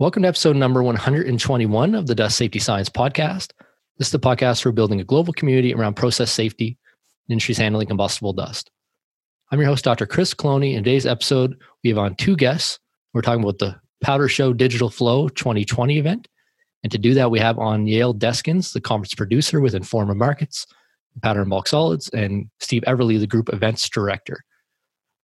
Welcome to episode number 121 of the Dust Safety Science Podcast. This is the podcast for building a global community around process safety and industries handling combustible dust. I'm your host, Dr. Chris Cloney. In today's episode, we have on two guests. We're talking about the Powder Show Digital Flow 2020 event. And to do that, we have on Yale Deskins, the conference producer with Informa Markets, Powder and Bulk Solids, and Steve Everly, the group events director.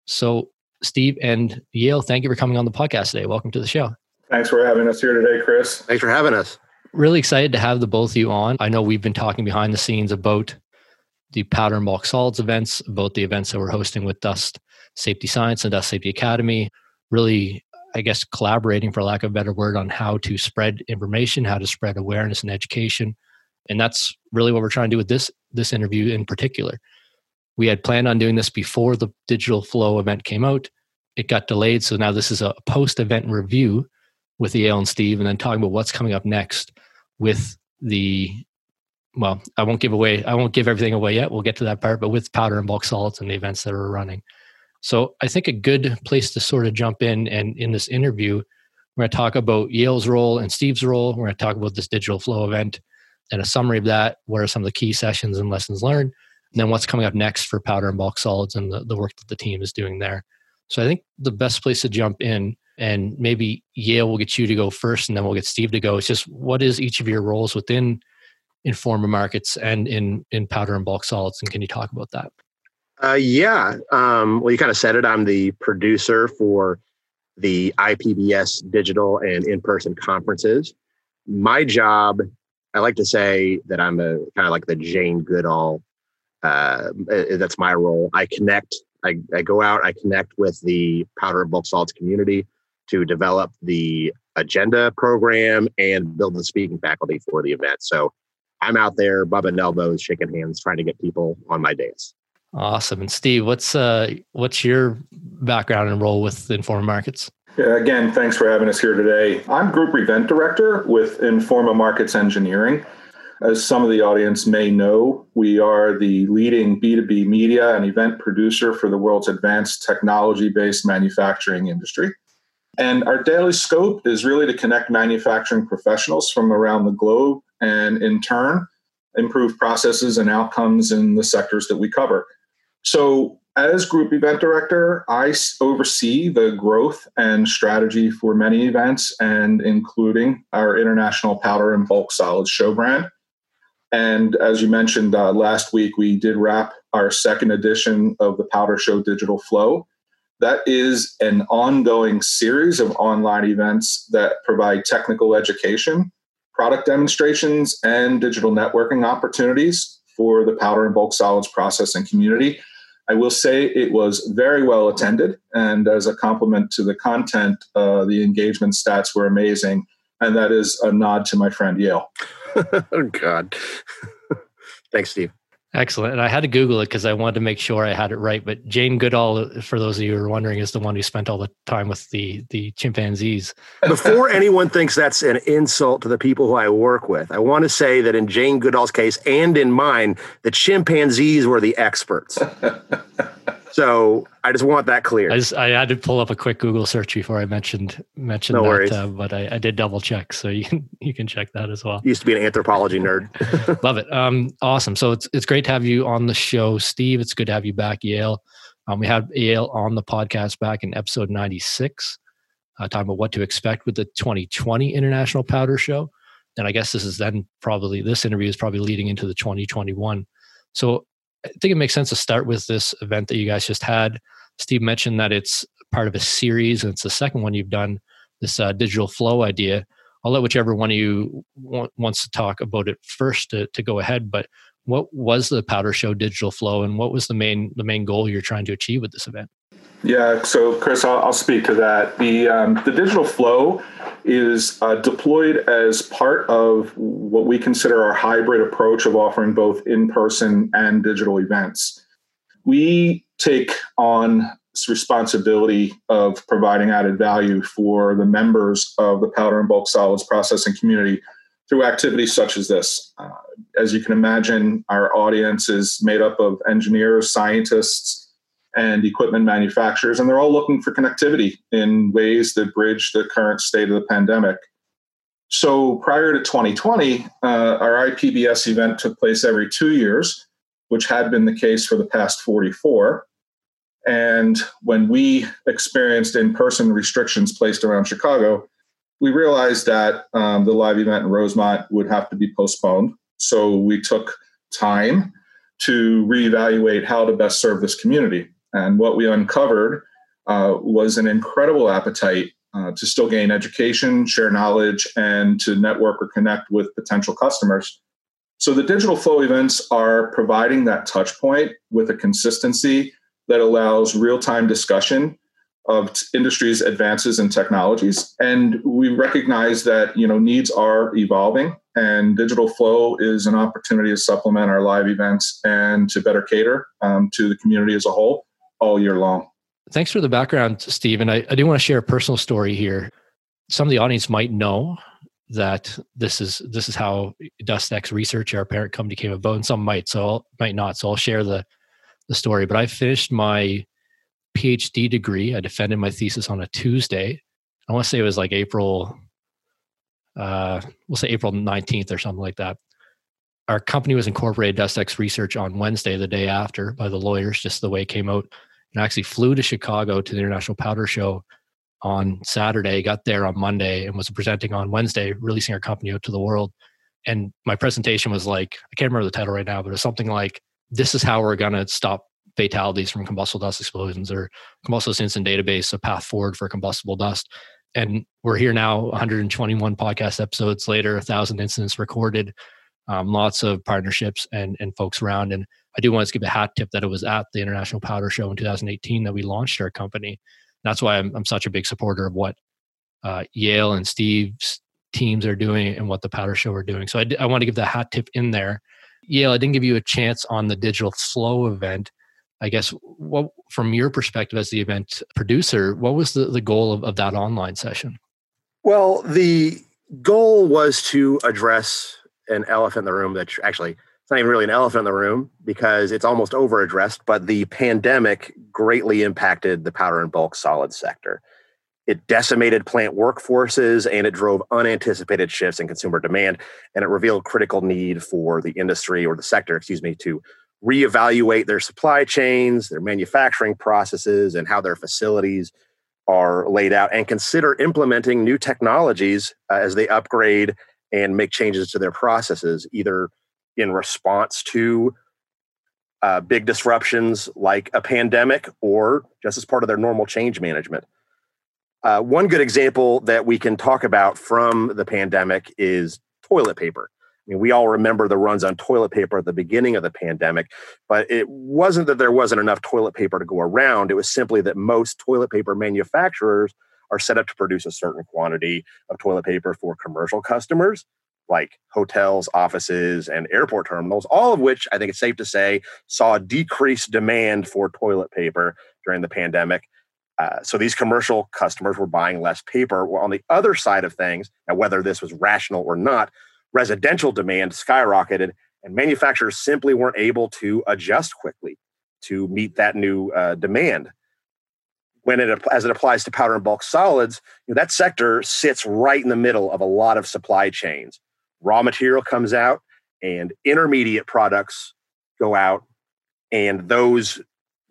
So, Steve and Yale, thank you for coming on the podcast today. Welcome to the show. Thanks for having us here today, Chris. Thanks for having us. Really excited to have the both of you on. I know we've been talking behind the scenes about the powder and bulk solids events, about the events that we're hosting with Dust Safety Science and Dust Safety Academy. Really, I guess, collaborating, for lack of a better word, on how to spread information, how to spread awareness and education. And that's really what we're trying to do with this this interview in particular. We had planned on doing this before the digital flow event came out. It got delayed, so now this is a post event review with Yale and Steve, and then talking about what's coming up next with the well, I won't give away, I won't give everything away yet. We'll get to that part, but with powder and bulk solids and the events that are running. So I think a good place to sort of jump in and in this interview, we're going to talk about Yale's role and Steve's role. We're going to talk about this digital flow event and a summary of that. What are some of the key sessions and lessons learned? And then what's coming up next for powder and bulk solids and the, the work that the team is doing there. So I think the best place to jump in and maybe Yale will get you to go first and then we'll get Steve to go. It's just what is each of your roles within Informa Markets and in in powder and bulk solids, and can you talk about that? Uh, yeah. Um, well, you kind of said it. I'm the producer for the IPBS digital and in-person conferences. My job, I like to say that I'm a kind of like the Jane Goodall. Uh, that's my role. I connect. I, I go out. I connect with the powder and bulk solids community to develop the agenda program and build the speaking faculty for the event. So I'm out there bumping elbows, shaking hands, trying to get people on my days. Awesome. And Steve, what's uh, what's your background and role with Informa Markets? Yeah, again, thanks for having us here today. I'm Group Event Director with Informa Markets Engineering. As some of the audience may know, we are the leading B2B media and event producer for the world's advanced technology based manufacturing industry. And our daily scope is really to connect manufacturing professionals from around the globe and in turn improve processes and outcomes in the sectors that we cover. So, as group event director, I oversee the growth and strategy for many events, and including our international powder and bulk solids show brand. And as you mentioned uh, last week, we did wrap our second edition of the Powder Show Digital Flow. That is an ongoing series of online events that provide technical education product demonstrations, and digital networking opportunities for the powder and bulk solids processing community. I will say it was very well attended, and as a compliment to the content, uh, the engagement stats were amazing, and that is a nod to my friend Yale. oh God! Thanks, Steve. Excellent. And I had to Google it because I wanted to make sure I had it right. But Jane Goodall, for those of you who are wondering, is the one who spent all the time with the the chimpanzees. Before anyone thinks that's an insult to the people who I work with, I want to say that in Jane Goodall's case and in mine, the chimpanzees were the experts. So I just want that clear. I just I had to pull up a quick Google search before I mentioned mentioned no that, uh, but I, I, did double check, so you can you can check that as well. Used to be an anthropology nerd. Love it. Um, awesome. So it's it's great to have you on the show, Steve. It's good to have you back, Yale. Um, we had Yale on the podcast back in episode ninety six, uh, talking about what to expect with the 2020 International Powder Show. And I guess this is then probably this interview is probably leading into the 2021. So I think it makes sense to start with this event that you guys just had. Steve mentioned that it's part of a series, and it's the second one you've done. This uh, digital flow idea. I'll let whichever one of you want, wants to talk about it first to, to go ahead. But what was the Powder Show digital flow, and what was the main the main goal you're trying to achieve with this event? Yeah, so Chris, I'll, I'll speak to that. The um, the digital flow is uh, deployed as part of what we consider our hybrid approach of offering both in person and digital events. We take on responsibility of providing added value for the members of the powder and bulk solids processing community through activities such as this. Uh, as you can imagine, our audience is made up of engineers, scientists, and equipment manufacturers, and they're all looking for connectivity in ways that bridge the current state of the pandemic. So prior to 2020, uh, our IPBS event took place every two years, which had been the case for the past 44. And when we experienced in person restrictions placed around Chicago, we realized that um, the live event in Rosemont would have to be postponed. So we took time to reevaluate how to best serve this community. And what we uncovered uh, was an incredible appetite uh, to still gain education, share knowledge, and to network or connect with potential customers. So the digital flow events are providing that touch point with a consistency that allows real-time discussion of industry's advances and technologies. And we recognize that you know needs are evolving and digital flow is an opportunity to supplement our live events and to better cater um, to the community as a whole all year long. Thanks for the background, Steve. And I, I do want to share a personal story here. Some of the audience might know that this is this is how DustX Research, our parent company, came about, and some might, so I'll, might not. So I'll share the the story. But I finished my PhD degree. I defended my thesis on a Tuesday. I want to say it was like April, uh, we'll say April 19th or something like that. Our company was incorporated DustX Research on Wednesday, the day after, by the lawyers, just the way it came out and I actually flew to Chicago to the International Powder Show on Saturday, got there on Monday, and was presenting on Wednesday, releasing our company out to the world. And my presentation was like, I can't remember the title right now, but it was something like, This is how we're going to stop fatalities from combustible dust explosions or combustible incident database, a path forward for combustible dust. And we're here now, 121 podcast episodes later, a thousand incidents recorded, um, lots of partnerships and, and folks around. And I do want to give a hat tip that it was at the International Powder Show in 2018 that we launched our company. That's why I'm, I'm such a big supporter of what uh, Yale and Steve's teams are doing and what the Powder Show are doing. So I, d- I want to give the hat tip in there. Yale, I didn't give you a chance on the digital flow event. I guess what from your perspective as the event producer, what was the, the goal of, of that online session? Well, the goal was to address an elephant in the room that actually it's not even really an elephant in the room because it's almost over addressed, but the pandemic greatly impacted the powder and bulk solid sector. It decimated plant workforces and it drove unanticipated shifts in consumer demand. And it revealed critical need for the industry or the sector, excuse me, to reevaluate their supply chains, their manufacturing processes, and how their facilities are laid out, and consider implementing new technologies uh, as they upgrade and make changes to their processes, either in response to uh, big disruptions like a pandemic or just as part of their normal change management. Uh, one good example that we can talk about from the pandemic is toilet paper. I mean, we all remember the runs on toilet paper at the beginning of the pandemic, but it wasn't that there wasn't enough toilet paper to go around. It was simply that most toilet paper manufacturers are set up to produce a certain quantity of toilet paper for commercial customers like hotels, offices, and airport terminals, all of which I think it's safe to say saw decreased demand for toilet paper during the pandemic. Uh, so these commercial customers were buying less paper. Well, on the other side of things, now whether this was rational or not, residential demand skyrocketed, and manufacturers simply weren't able to adjust quickly to meet that new uh, demand. When it as it applies to powder and bulk solids, you know, that sector sits right in the middle of a lot of supply chains raw material comes out and intermediate products go out and those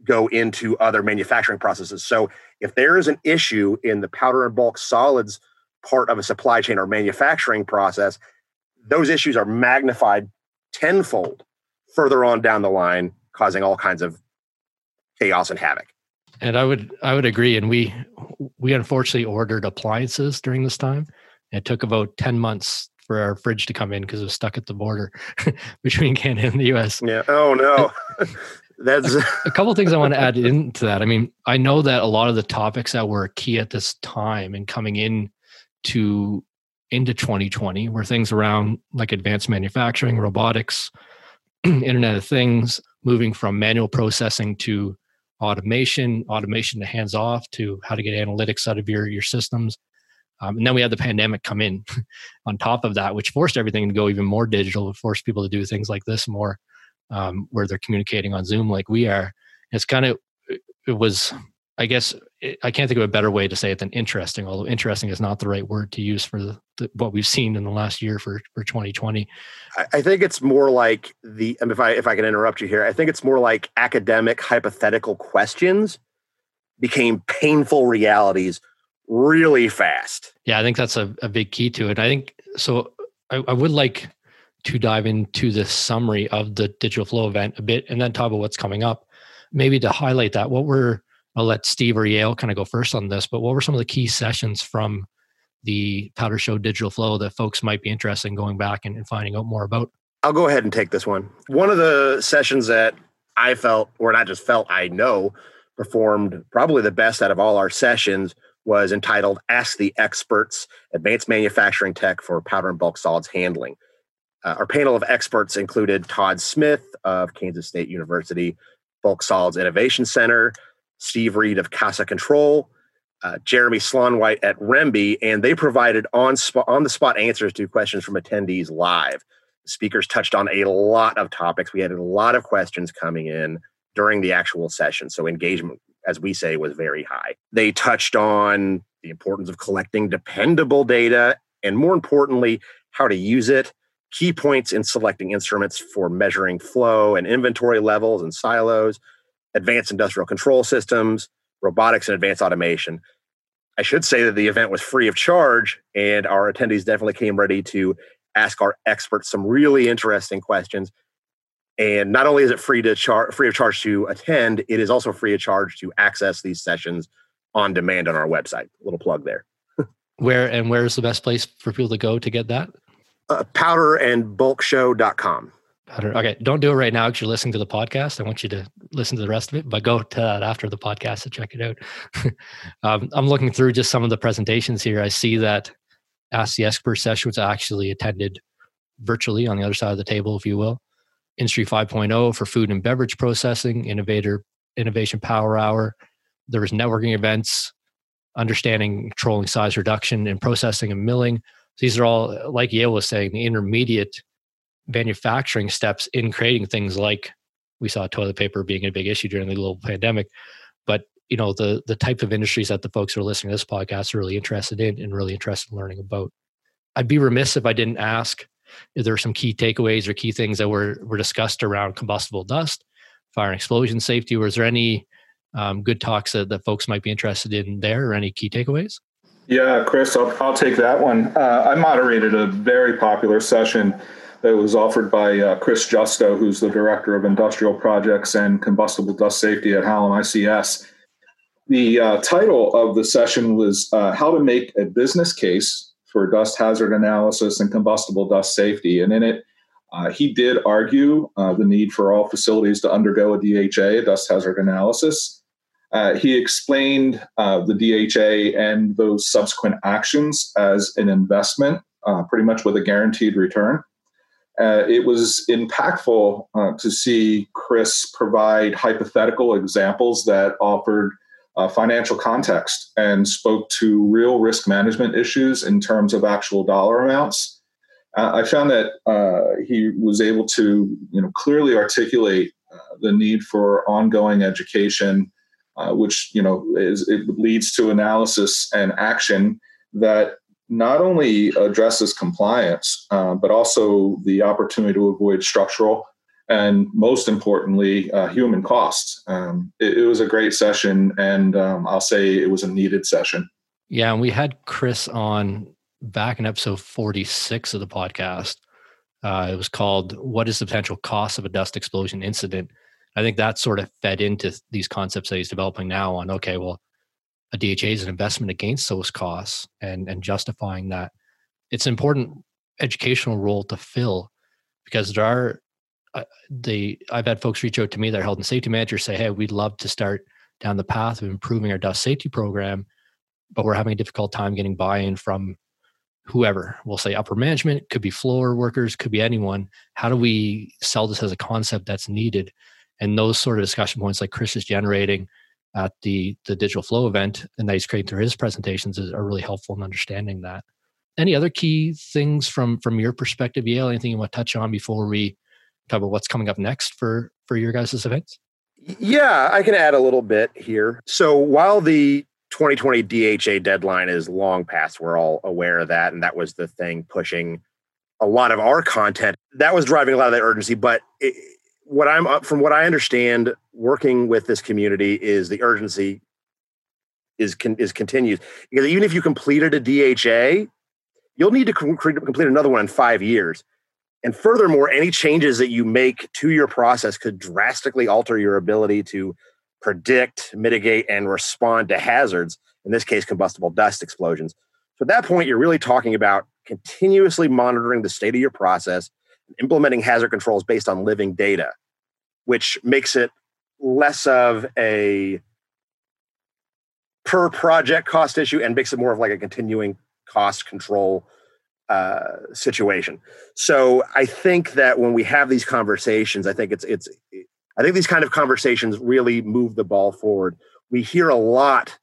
go into other manufacturing processes. So if there is an issue in the powder and bulk solids part of a supply chain or manufacturing process, those issues are magnified tenfold further on down the line, causing all kinds of chaos and havoc. And I would I would agree. And we we unfortunately ordered appliances during this time. It took about 10 months for our fridge to come in because it was stuck at the border between Canada and the US. Yeah. Oh no. That's a, a couple things I want to add into that. I mean, I know that a lot of the topics that were key at this time and coming in to into 2020 were things around like advanced manufacturing, robotics, Internet of Things, moving from manual processing to automation, automation to hands off to how to get analytics out of your your systems. Um, and then we had the pandemic come in on top of that, which forced everything to go even more digital, forced people to do things like this more, um, where they're communicating on Zoom like we are. It's kind of it was I guess it, I can't think of a better way to say it than interesting. Although interesting is not the right word to use for the, the, what we've seen in the last year for for 2020. I, I think it's more like the. If I if I can interrupt you here, I think it's more like academic hypothetical questions became painful realities really fast. Yeah, I think that's a, a big key to it. I think so. I, I would like to dive into the summary of the digital flow event a bit, and then talk about what's coming up. Maybe to highlight that, what were I'll let Steve or Yale kind of go first on this, but what were some of the key sessions from the Powder Show Digital Flow that folks might be interested in going back and, and finding out more about? I'll go ahead and take this one. One of the sessions that I felt, or not just felt, I know performed probably the best out of all our sessions was entitled Ask the Experts Advanced Manufacturing Tech for Powder and Bulk Solids Handling. Uh, our panel of experts included Todd Smith of Kansas State University Bulk Solids Innovation Center, Steve Reed of Kasa Control, uh, Jeremy Slaunwhite at REMBE, and they provided on on the spot answers to questions from attendees live. The speakers touched on a lot of topics. We had a lot of questions coming in during the actual session, so engagement, as we say, was very high. They touched on the importance of collecting dependable data, and more importantly, how to use it. Key points in selecting instruments for measuring flow and inventory levels and silos advanced industrial control systems, robotics, and advanced automation. I should say that the event was free of charge, and our attendees definitely came ready to ask our experts some really interesting questions. And not only is it free to char- free of charge to attend, it is also free of charge to access these sessions on demand on our website. A little plug there. where and where is the best place for people to go to get that? Uh, powderandbulkshow.com. Okay, don't do it right now because you're listening to the podcast. I want you to listen to the rest of it, but go to that after the podcast to check it out. um, I'm looking through just some of the presentations here. I see that Ask the Expert session was actually attended virtually on the other side of the table, if you will. Industry 5.0 for food and beverage processing, innovator innovation power hour. There was networking events, understanding controlling size reduction and processing and milling. These are all, like Yale was saying, the intermediate manufacturing steps in creating things like we saw toilet paper being a big issue during the global pandemic but you know the the type of industries that the folks who are listening to this podcast are really interested in and really interested in learning about i'd be remiss if i didn't ask there some key takeaways or key things that were were discussed around combustible dust fire and explosion safety. Was there any um, good talks that, that folks might be interested in there or any key takeaways? Yeah chris i'll, I'll take that one. Uh, i moderated a very popular session that was offered by uh, Chris Justo, who's the director of industrial projects and combustible dust safety at Hallam ICS. The uh, title of the session was uh, How to Make a Business Case for Dust Hazard Analysis and Combustible Dust Safety. And in it, uh, he did argue uh, the need for all facilities to undergo a DHA, a dust hazard analysis. Uh, he explained the DHA and those subsequent actions as an investment, pretty much with a guaranteed return. Uh, it was impactful uh, to see Chris provide hypothetical examples that offered uh, financial context and spoke to real risk management issues in terms of actual dollar amounts. Uh, I found that uh, he was able to, you know, clearly articulate uh, the need for ongoing education, which you know is, it leads to analysis and action that not only addresses compliance, uh, but also the opportunity to avoid structural and most importantly, uh, human costs. Um, it, it, was a great session, and um, I'll say it was a needed session. Yeah, and we had Chris on back in episode 46 of the podcast. Uh, it was called What is the Potential Cost of a Dust Explosion Incident? I think that sort of fed into these concepts that he's developing now on okay, well, a DHA is an investment against those costs and, and justifying that. It's an important educational role to fill because there are uh, the I've had folks reach out to me, their health and safety managers say, "Hey, we'd love to start down the path of improving our dust safety program, but we're having a difficult time getting buy-in from whoever. We'll say upper management, could be floor workers, could be anyone. How do we sell this as a concept that's needed?" And those sort of discussion points, like Chris is generating, at the the digital flow event and that he's creating through his presentations is, are really helpful in understanding that any other key things from from your perspective yale anything you want to touch on before we talk about what's coming up next for for your guys' events Yeah, I can add a little bit here. So while the 2020 DHA deadline is long past, we're all aware of that. And that was the thing pushing a lot of our content. That was driving a lot of that urgency. But it, what I'm from what I understand, working with this community is the urgency is is continues because even if you completed a DHA, you'll need to complete another one in five years. And furthermore, any changes that you make to your process could drastically alter your ability to predict, mitigate, and respond to hazards, in this case, combustible dust explosions. So at that point, you're really talking about continuously monitoring the state of your process, and implementing hazard controls based on living data, which makes it less of a per project cost issue and makes it more of like a continuing cost control uh, situation. So I think that when we have these conversations, I think it's it's I think these kind of conversations really move the ball forward. We hear a lot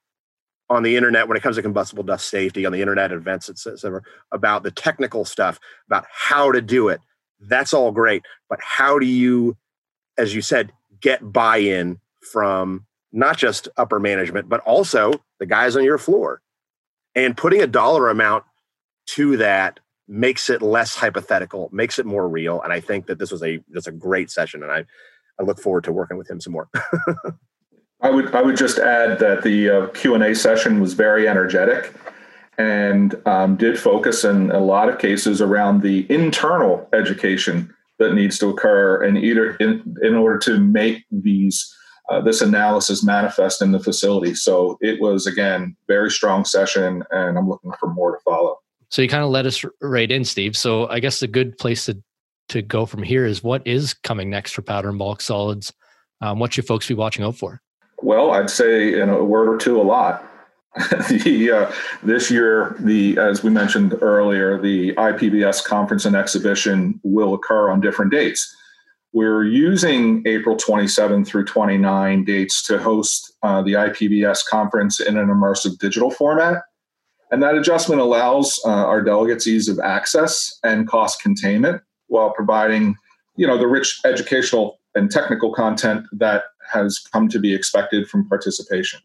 on the internet when it comes to combustible dust safety on the internet events etc about the technical stuff about how to do it that's all great but how do you as you said get buy-in from not just upper management but also the guys on your floor and putting a dollar amount to that makes it less hypothetical, makes it more real. And I think that this was a just a great session, and I I look forward to working with him some more. I would I would just add that the uh, Q and A session was very energetic and um, did focus in a lot of cases around the internal education that needs to occur in either in, in order to make these uh, this analysis manifest in the facility. So it was again very strong session, and I'm looking for more to follow. So you kind of let us right in, Steve. So I guess a good place to to go from here is what is coming next for powder and bulk solids. Um, what should folks be watching out for? Well, I'd say in a word or two, a lot. the uh, this year, the as we mentioned earlier, the IPBS conference and exhibition will occur on different dates. We're using April 27 through 29 dates to host uh, the IPBS conference in an immersive digital format. And that adjustment allows uh, our delegates ease of access and cost containment while providing, you know, the rich educational and technical content that has come to be expected from participation.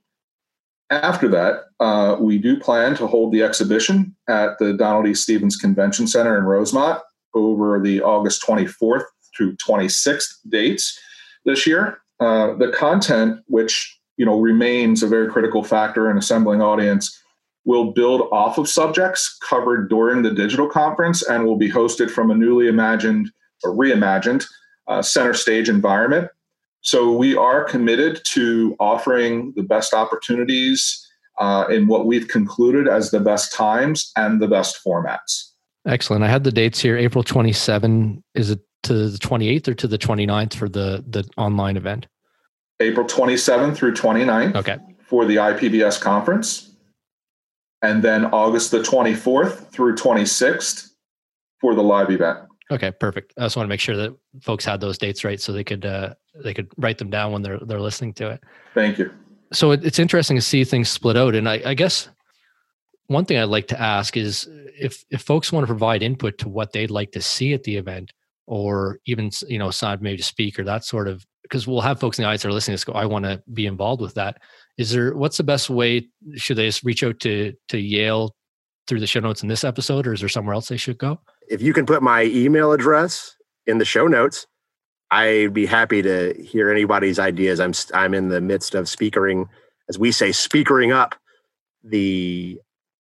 After that, uh, we do plan to hold the exhibition at the Donald E. Stevens Convention Center in Rosemont over the August 24th through 26th dates this year. Uh, the content, which you know remains a very critical factor in assembling audience, will build off of subjects covered during the digital conference and will be hosted from a newly imagined or reimagined uh, center stage environment. So we are committed to offering the best opportunities uh, in what we've concluded as the best times and the best formats. Excellent. I had the dates here. April 27. Is it to the 28th or to the 29th for the, the online event? April 27th through 29th. Okay. For the IPBS conference and then August the 24th through 26th for the live event. Okay, perfect. I just want to make sure that folks had those dates right so they could uh, they could write them down when they're they're listening to it. Thank you. So it, it's interesting to see things split out, and I, I guess one thing I'd like to ask is if if folks want to provide input to what they'd like to see at the event, or even you know, sign maybe to speak or that sort of because we'll have folks in the audience that are listening to this go, I want to be involved with that. Is there what's the best way? Should they just reach out to to Yale through the show notes in this episode, or is there somewhere else they should go? If you can put my email address in the show notes, I'd be happy to hear anybody's ideas. I'm I'm in the midst of speakering, as we say, speakering up the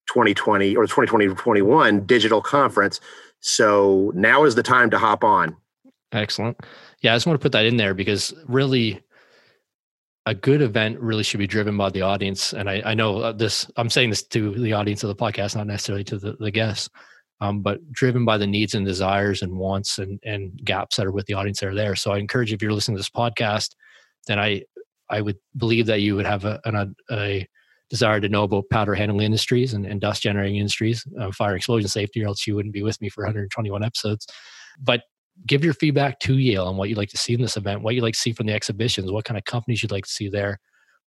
2020 or 2020-21 digital conference. So now is the time to hop on. Excellent. Yeah, I just want to put that in there because really a good event really should be driven by the audience. And I, I know uh, this, I'm saying this to the audience of the podcast, not necessarily to the, the guests, um, but driven by the needs and desires and wants and, and gaps that are with the audience that are there. So I encourage if you're listening to this podcast, then I, I would believe that you would have a, an, a desire to know about powder handling industries and, and dust generating industries, uh, fire explosion safety, or else you wouldn't be with me for 121 episodes. But give your feedback to Yale on what you'd like to see in this event, what you'd like to see from the exhibitions, what kind of companies you'd like to see there,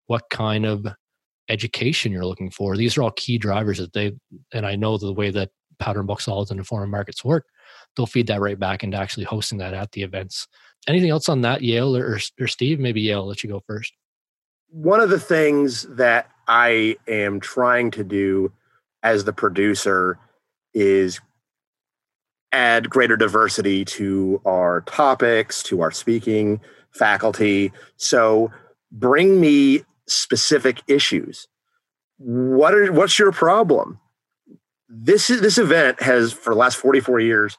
what kind of education you're looking for. These are all key drivers that they, and I know the way that and bulk solids and Informa Markets work, they'll feed that right back into actually hosting that at the events anything else on that, Yale or, or Steve? Maybe Yale, I'll let you go first. One of the things that I am trying to do as the producer is add greater diversity to our topics, to our speaking faculty. So bring me specific issues. What are what's your problem? This is, this event has for the last 44 years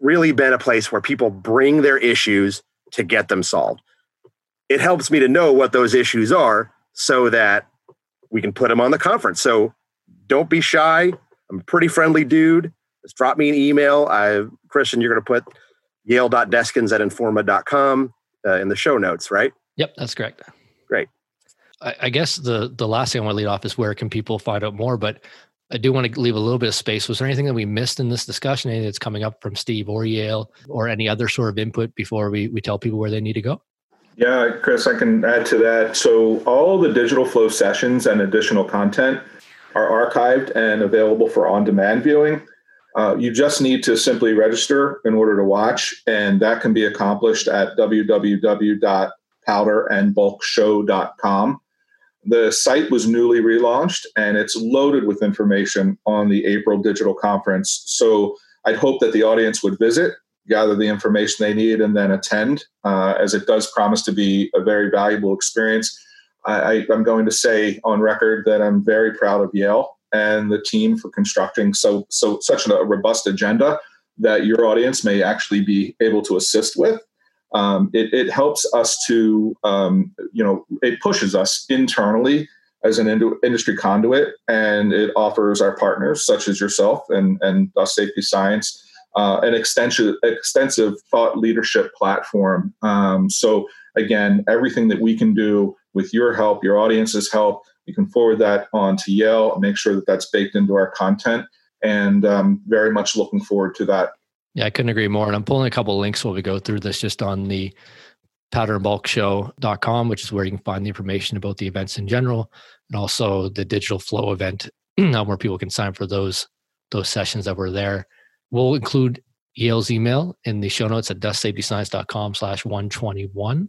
really been a place where people bring their issues to get them solved. It helps me to know what those issues are so that we can put them on the conference. So don't be shy. I'm a pretty friendly dude. Just drop me an email. I, Christian, you're going to put yale.deskins at informa.com uh, in the show notes, right? Yep, that's correct. Great. I, I guess the the last thing I want to lead off is where can people find out more? But I do want to leave a little bit of space. Was there anything that we missed in this discussion? Anything that's coming up from Steve or Yale or any other sort of input before we, we tell people where they need to go? Yeah, Chris, I can add to that. So all the digital flow sessions and additional content are archived and available for on-demand viewing. Uh, you just need to simply register in order to watch, and that can be accomplished at www.powderandbulkshow.com. The site was newly relaunched and it's loaded with information on the April digital conference. So I'd hope that the audience would visit, gather the information they need, and then attend, uh, as it does promise to be a very valuable experience. I, am going to say on record that I'm very proud of Yale and the team for constructing so so such a robust agenda that your audience may actually be able to assist with um, it, it, helps us to, um, you know, it pushes us internally as an ind- industry conduit, and it offers our partners, such as yourself and and Safety Science, uh, an extensive extensive thought leadership platform. Um, so again, everything that we can do with your help, your audience's help, you can forward that on to Yale. Make sure that that's baked into our content, and um, very much looking forward to that yeah, I couldn't agree more. And I'm pulling a couple links while we go through this just on the powderandbulkshow.com, which is where you can find the information about the events in general and also the digital flow event where people can sign for those those sessions that were there. We'll include Yale's email in the show notes at dustsafetyscience.com slash 121.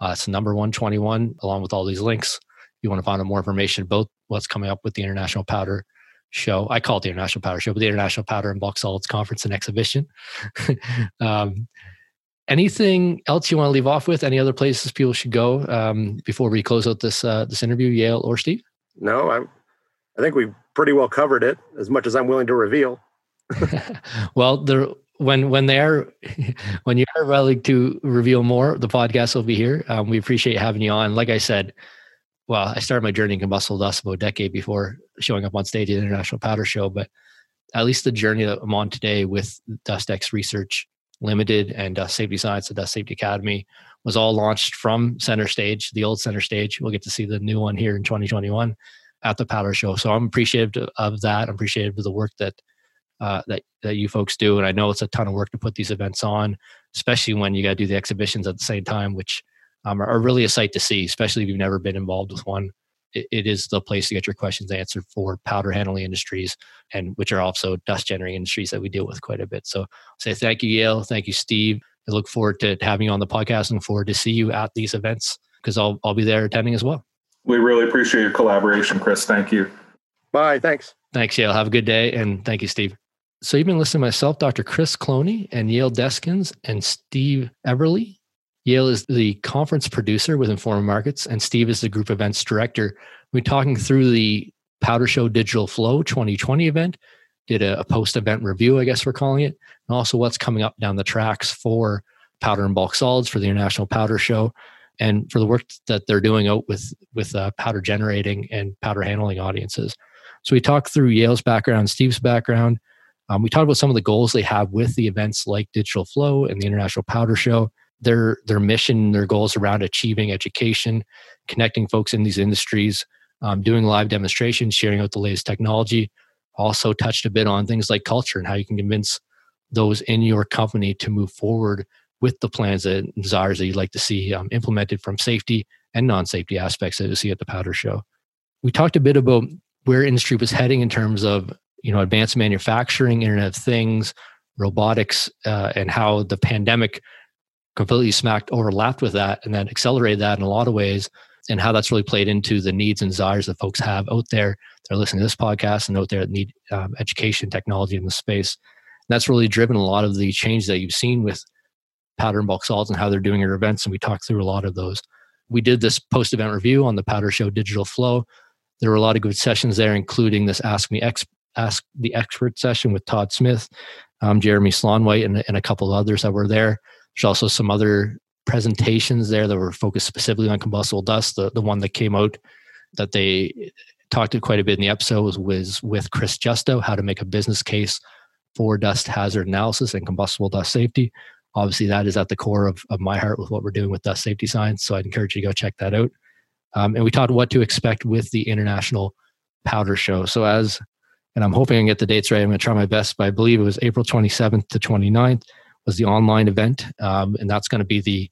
Uh, it's number 121 along with all these links. You want to find out more information about what's coming up with the International Powder show. I call it the International Powder Show, but the International Powder and Bulk Solids Conference and Exhibition. um, anything else you want to leave off with? Any other places people should go um, before we close out this uh, this interview, Yale or Steve? No, I I think we've pretty well covered it as much as I'm willing to reveal. well, there when when they're when you're willing to reveal more, the podcast will be here. Um, we appreciate having you on. Like I said, well, I started my journey in combustible dust about a decade before showing up on stage at the International Powder Show, but at least the journey that I'm on today with DustX Research Limited and Dust Safety Science, the Dust Safety Academy, was all launched from Center Stage, the old Center Stage. We'll get to see the new one here in 2021 at the Powder Show. So I'm appreciative of that. I'm appreciative of the work that uh, that that you folks do, and I know it's a ton of work to put these events on, especially when you got to do the exhibitions at the same time, which um, are, are, really a sight to see, especially if you've never been involved with one. It, it is the place to get your questions answered for powder handling industries, and which are also dust generating industries that we deal with quite a bit. So, say thank you, Yale. Thank you, Steve. I look forward to having you on the podcast and forward to see you at these events because I'll I'll be there attending as well. We really appreciate your collaboration, Chris. Thank you. Bye. Thanks. Thanks, Yale. Have a good day, and thank you, Steve. So you've been listening to myself, Dr. Chris Cloney, and Yale Deskins, and Steve Everly Yale is the conference producer with Informa Markets, and Steve is the group events director. We're talking through the Powder Show Digital Flow 2020 event, did a, a post event review, I guess we're calling it, and also what's coming up down the tracks for powder and bulk solids for the International Powder Show and for the work that they're doing out with with uh, powder generating and powder handling audiences. So we talked through Yale's background, Steve's background. Um, we talked about some of the goals they have with the events like Digital Flow and the International Powder Show their their mission, their goals around achieving education, connecting folks in these industries, um, doing live demonstrations, sharing out the latest technology. Also touched a bit on things like culture and how you can convince those in your company to move forward with the plans and desires that you'd like to see um, implemented from safety and non-safety aspects that you see at the powder show. We talked a bit about where industry was heading in terms of you know advanced manufacturing, Internet of Things, robotics, uh, and how the pandemic completely smacked overlapped with that and then accelerated that in a lot of ways and how that's really played into the needs and desires that folks have out there they're listening to this podcast and out there that need um, education technology in the space. And that's really driven a lot of the change that you've seen with and bulk solids and how they're doing their events and we talked through a lot of those. We did this post event review on the powder show digital flow. There were a lot of good sessions there including this ask me Ex- ask the expert session with todd smith um, jeremy slaunwhite and, and a couple others that were there there's also some other presentations there that were focused specifically on combustible dust. The, the one that came out that they talked to quite a bit in the episode was, with Chris Justo, how to make a business case for dust hazard analysis and combustible dust safety. Obviously, that is at the core of, of my heart with what we're doing with dust safety science. So I'd encourage you to go check that out. Um, and we talked what to expect with the International Powder Show. So as, and I'm hoping I get the dates right. I'm going to try my best, but I believe it was April 27th to 29th was the online event, um, and that's going to be the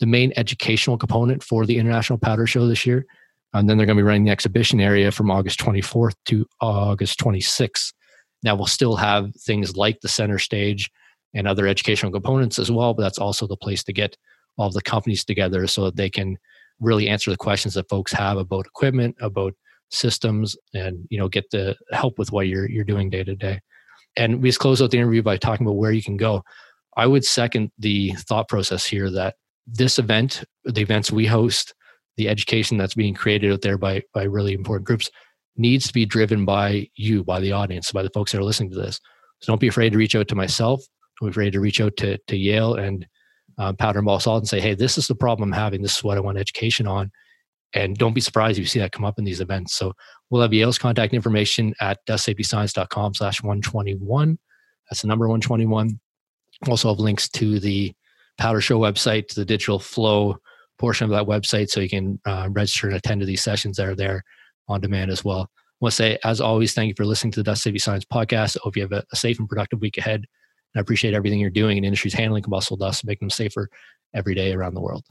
the main educational component for the International Powder Show this year. And then they're going to be running the exhibition area from August 24th to August 26th. Now we'll still have things like the center stage and other educational components as well, but that's also the place to get all the companies together so that they can really answer the questions that folks have about equipment, about systems, and you know get the help with what you're you're doing day to day. And we just close out the interview by talking about where you can go. I would second the thought process here that this event, the events we host, the education that's being created out there by by really important groups needs to be driven by you, by the audience, by the folks that are listening to this. So don't be afraid to reach out to myself. Don't be afraid to reach out to, to Yale and um, Powder and Bulk Solid and say, hey, this is the problem I'm having. This is what I want education on. And don't be surprised if you see that come up in these events. So we'll have Yale's contact information at dustsafetyscience.com slash 121. That's the number 121. Also have links to the Powder Show website, to the digital flow portion of that website, so you can uh, register and attend to these sessions that are there on demand as well. I want to say, as always, thank you for listening to the Dust Safety Science podcast. I hope you have a, a safe and productive week ahead. And I appreciate everything you're doing in industries handling combustible dust, making them safer every day around the world.